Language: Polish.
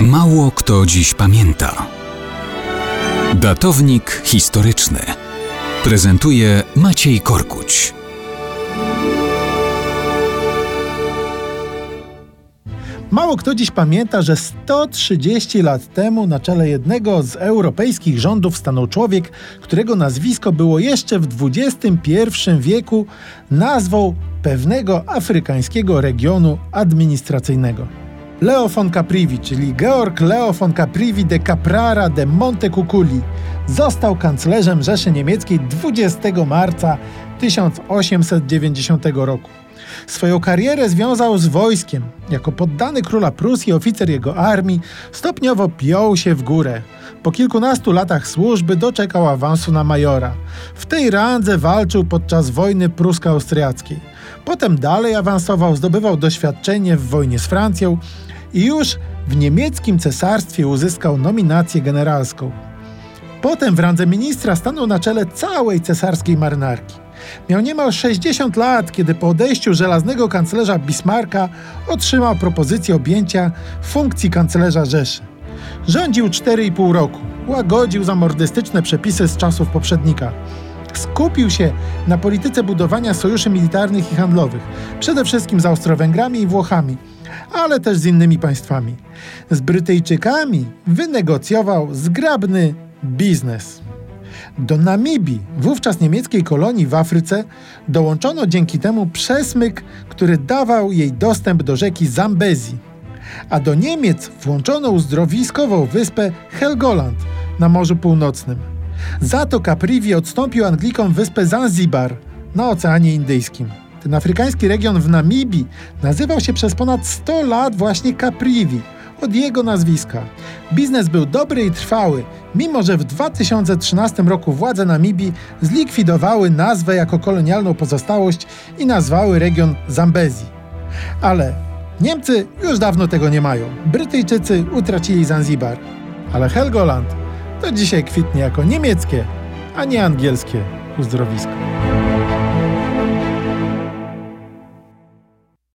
Mało kto dziś pamięta. Datownik historyczny prezentuje Maciej Korkuć. Mało kto dziś pamięta, że 130 lat temu na czele jednego z europejskich rządów stanął człowiek, którego nazwisko było jeszcze w XXI wieku nazwą pewnego afrykańskiego regionu administracyjnego. Leo von Caprivi, czyli Georg Leo von Caprivi de Caprara de Montecuculi, został kanclerzem Rzeszy Niemieckiej 20 marca 1890 roku. Swoją karierę związał z wojskiem. Jako poddany króla Prusji oficer jego armii stopniowo piął się w górę. Po kilkunastu latach służby doczekał awansu na majora. W tej randze walczył podczas wojny prusko-austriackiej. Potem dalej awansował, zdobywał doświadczenie w wojnie z Francją i już w niemieckim cesarstwie uzyskał nominację generalską. Potem w randze ministra stanął na czele całej cesarskiej marynarki. Miał niemal 60 lat, kiedy po odejściu żelaznego kanclerza Bismarcka otrzymał propozycję objęcia funkcji kanclerza Rzeszy. Rządził 4,5 roku, łagodził zamordystyczne przepisy z czasów poprzednika. Skupił się na polityce budowania sojuszy militarnych i handlowych, przede wszystkim z Austro-Węgrami i Włochami, ale też z innymi państwami. Z Brytyjczykami wynegocjował zgrabny biznes. Do Namibii, wówczas niemieckiej kolonii w Afryce, dołączono dzięki temu przesmyk, który dawał jej dostęp do rzeki Zambezi. A do Niemiec włączono uzdrowiskową wyspę Helgoland na Morzu Północnym. Za to Caprivi odstąpił Anglikom wyspę Zanzibar na Oceanie Indyjskim. Ten afrykański region w Namibii nazywał się przez ponad 100 lat właśnie Caprivi – od jego nazwiska. Biznes był dobry i trwały, mimo że w 2013 roku władze Namibii zlikwidowały nazwę jako kolonialną pozostałość i nazwały region Zambezi. Ale Niemcy już dawno tego nie mają. Brytyjczycy utracili Zanzibar. Ale Helgoland to dzisiaj kwitnie jako niemieckie, a nie angielskie uzdrowisko.